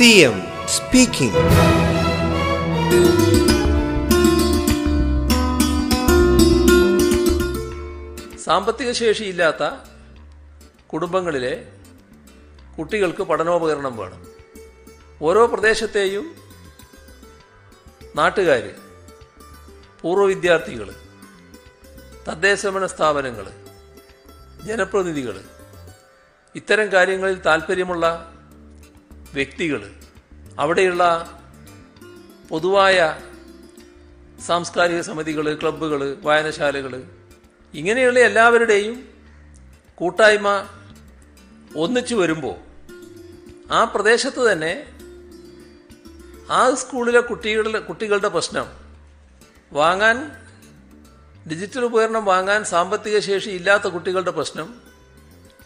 CM speaking സാമ്പത്തിക ശേഷിയില്ലാത്ത കുടുംബങ്ങളിലെ കുട്ടികൾക്ക് പഠനോപകരണം വേണം. ഓരോ പ്രദേശത്തെയും നാട്ടുകാർ പൂർവ വിദ്യാർത്ഥികൾ തദ്ദേശഭരണ സ്ഥാപനങ്ങൾ ജനപ്രതിനിധികൾ ഇത്തരം കാര്യങ്ങളിൽ താല്പര്യമുള്ള വ്യക്തികൾ അവിടെയുള്ള പൊതുവായ സാംസ്കാരിക സമിതികൾ ക്ലബ്ബുകൾ വായനശാലകൾ ഇങ്ങനെയുള്ള എല്ലാവരുടെയും കൂട്ടായ്മ ഒന്നിച്ചു വരുമ്പോൾ ആ പ്രദേശത്ത് തന്നെ ആ സ്കൂളിലെ കുട്ടികളുടെ കുട്ടികളുടെ പ്രശ്നം വാങ്ങാൻ ഡിജിറ്റൽ ഉപകരണം വാങ്ങാൻ സാമ്പത്തിക ശേഷി ഇല്ലാത്ത കുട്ടികളുടെ പ്രശ്നം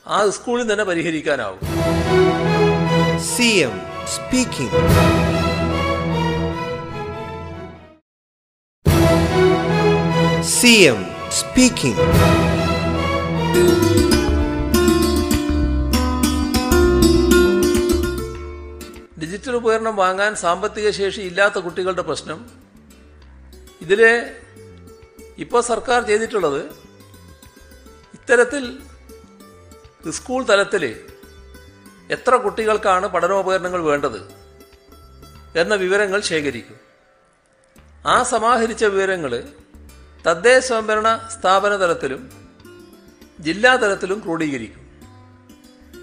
ആ സ്കൂളിൽ തന്നെ പരിഹരിക്കാനാവും. CM speaking. M speaking. Digital ഉപകരണം വാങ്ങാൻ സാമ്പത്തിക ശേഷി ഇല്ലാത്ത കുട്ടികളുടെ പ്രശ്നം ഇതിൽ ഇപ്പോൾ സർക്കാർ ചെയ്തിട്ടുള്ളത് ഇത്തരത്തിൽ സ്കൂൾ തലത്തിൽ എത്ര കുട്ടികൾക്കാണ് പഠനോപകരണങ്ങൾ വേണ്ടത് എന്ന വിവരങ്ങൾ ശേഖരിക്കും. ആ സമാഹരിച്ച വിവരങ്ങൾ തദ്ദേശ സ്വയംഭരണ സ്ഥാപന തലത്തിലും ജില്ലാ തലത്തിലും ക്രോഡീകരിക്കും.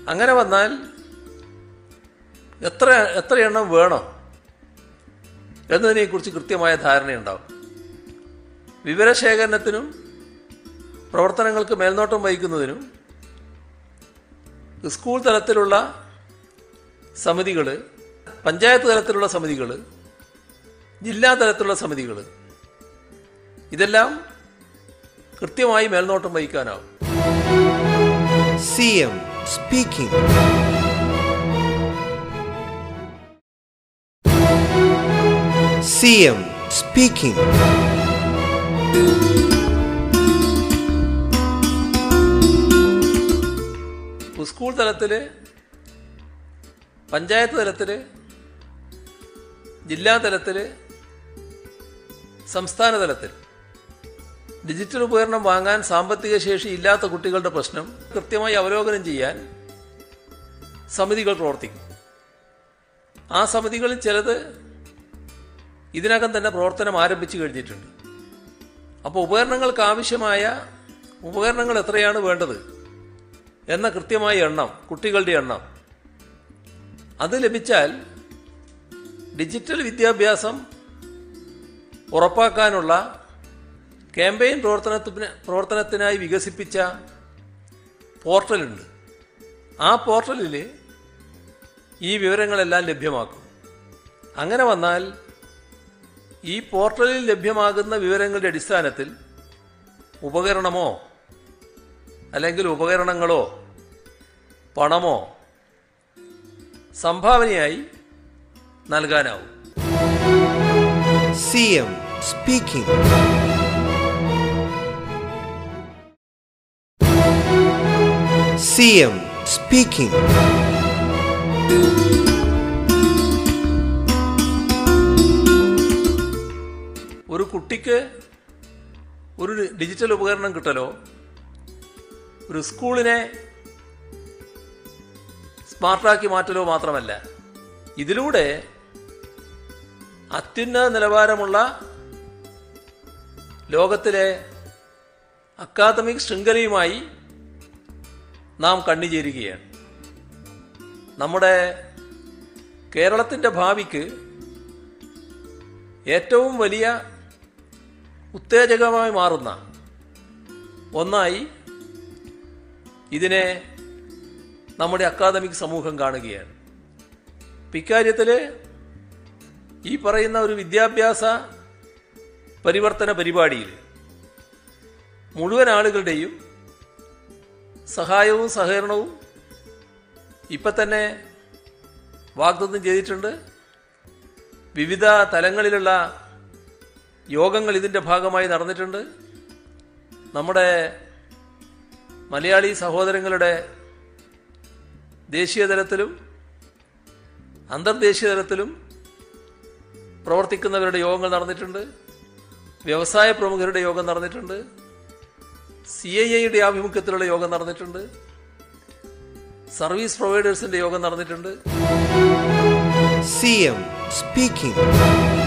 അങ്ങനെ വന്നാൽ എത്ര എത്ര എണ്ണം വേണം എന്നതിനെക്കുറിച്ച് കൃത്യമായ ധാരണയുണ്ടാവും. വിവരശേഖരണത്തിനും പ്രവർത്തനങ്ങൾക്ക് മേൽനോട്ടം വഹിക്കുന്നതിനും സ്കൂൾ തലത്തിലുള്ള സമിതികൾ പഞ്ചായത്ത് തലത്തിലുള്ള സമിതികൾ ജില്ലാ തലത്തിലുള്ള സമിതികൾ ഇതെല്ലാം കൃത്യമായി മേൽനോട്ടം വഹിക്കാനാവും. CM speaking. CM speaking. School തലത്തിൽ പഞ്ചായത്ത് തലത്തിൽ ജില്ലാ തലത്തിൽ സംസ്ഥാന തലത്തിൽ ഡിജിറ്റൽ ഉപകരണം വാങ്ങാൻ സാമ്പത്തിക ശേഷി ഇല്ലാത്ത കുട്ടികളുടെ പ്രശ്നം കൃത്യമായി അവലോകനം ചെയ്യാൻ സമിതികൾ പ്രവർത്തിക്കും. ആ സമിതികളിൽ ചിലത് ഇതിനകം തന്നെ പ്രവർത്തനം ആരംഭിച്ചു കഴിഞ്ഞിട്ടുണ്ട്. അപ്പോൾ ഉപകരണങ്ങൾക്ക് ആവശ്യമായ ഉപകരണങ്ങൾ എത്രയാണ് വേണ്ടത്? എന്ന കൃത്യമായ എണ്ണം കുട്ടികളുടെ എണ്ണം. അത് ലഭിച്ചാൽ ഡിജിറ്റൽ വിദ്യാഭ്യാസം ഉറപ്പാക്കാനുള്ള ക്യാമ്പയിൻ പ്രവർത്തനത്തിന് പ്രവർത്തനത്തിനായി വികസിപ്പിച്ച പോർട്ടലുണ്ട്. ആ പോർട്ടലിൽ ഈ വിവരങ്ങളെല്ലാം ലഭ്യമാക്കും. അങ്ങനെ വന്നാൽ ഈ പോർട്ടലിൽ ലഭ്യമാകുന്ന വിവരങ്ങളുടെ അടിസ്ഥാനത്തിൽ ഉപകരണമോ അല്ലെങ്കിൽ ഉപകരണങ്ങളോ പണമോ സംഭാവനയായി നൽകാനാവും. C M speaking C M speaking ഒരു കുട്ടിക്ക് ഒരു ഡിജിറ്റൽ ഉപകരണം കിട്ടലോ? ഒരു സ്കൂളിനെ സ്മാർട്ടാക്കി മാറ്റലോ മാത്രമല്ല ഇതിലൂടെ അത്യുന്നത നിലവാരമുള്ള ലോകത്തിലെ അക്കാദമിക് ശൃംഖലയുമായി നാം കണ്ണിചേരുകയാണ്. നമ്മുടെ കേരളത്തിന്റെ ഭാവിക്ക് ഏറ്റവും വലിയ ഉത്തേജകമായി മാറുന്ന ഒന്നായി ഇതിനെ നമ്മുടെ അക്കാദമിക് സമൂഹം കാണുകയാണ്. ഇക്കാര്യത്തിൽ ഈ പറയുന്ന ഒരു വിദ്യാഭ്യാസ പരിവർത്തന പരിപാടിയിൽ മുഴുവൻ ആളുകളുടെയും സഹായവും സഹകരണവും ഇപ്പം തന്നെ വാഗ്ദത്തം ചെയ്തിട്ടുണ്ട്. വിവിധ തലങ്ങളിലുള്ള യോഗങ്ങൾ ഇതിന്റെ ഭാഗമായി നടന്നിട്ടുണ്ട്. നമ്മുടെ മലയാളി സഹോദരങ്ങളുടെ ദേശീയ തലത്തിലും അന്തർദേശീയ തലത്തിലും പ്രവർത്തിക്കുന്നവരുടെ യോഗങ്ങൾ നടന്നിട്ടുണ്ട്. വ്യവസായ പ്രമുഖരുടെ യോഗം നടന്നിട്ടുണ്ട്. സി ഐ ഐയുടെ ആഭിമുഖ്യത്തിലുള്ള യോഗം നടന്നിട്ടുണ്ട്. സർവീസ് പ്രൊവൈഡേഴ്സിന്റെ യോഗം നടന്നിട്ടുണ്ട്. C M speaking.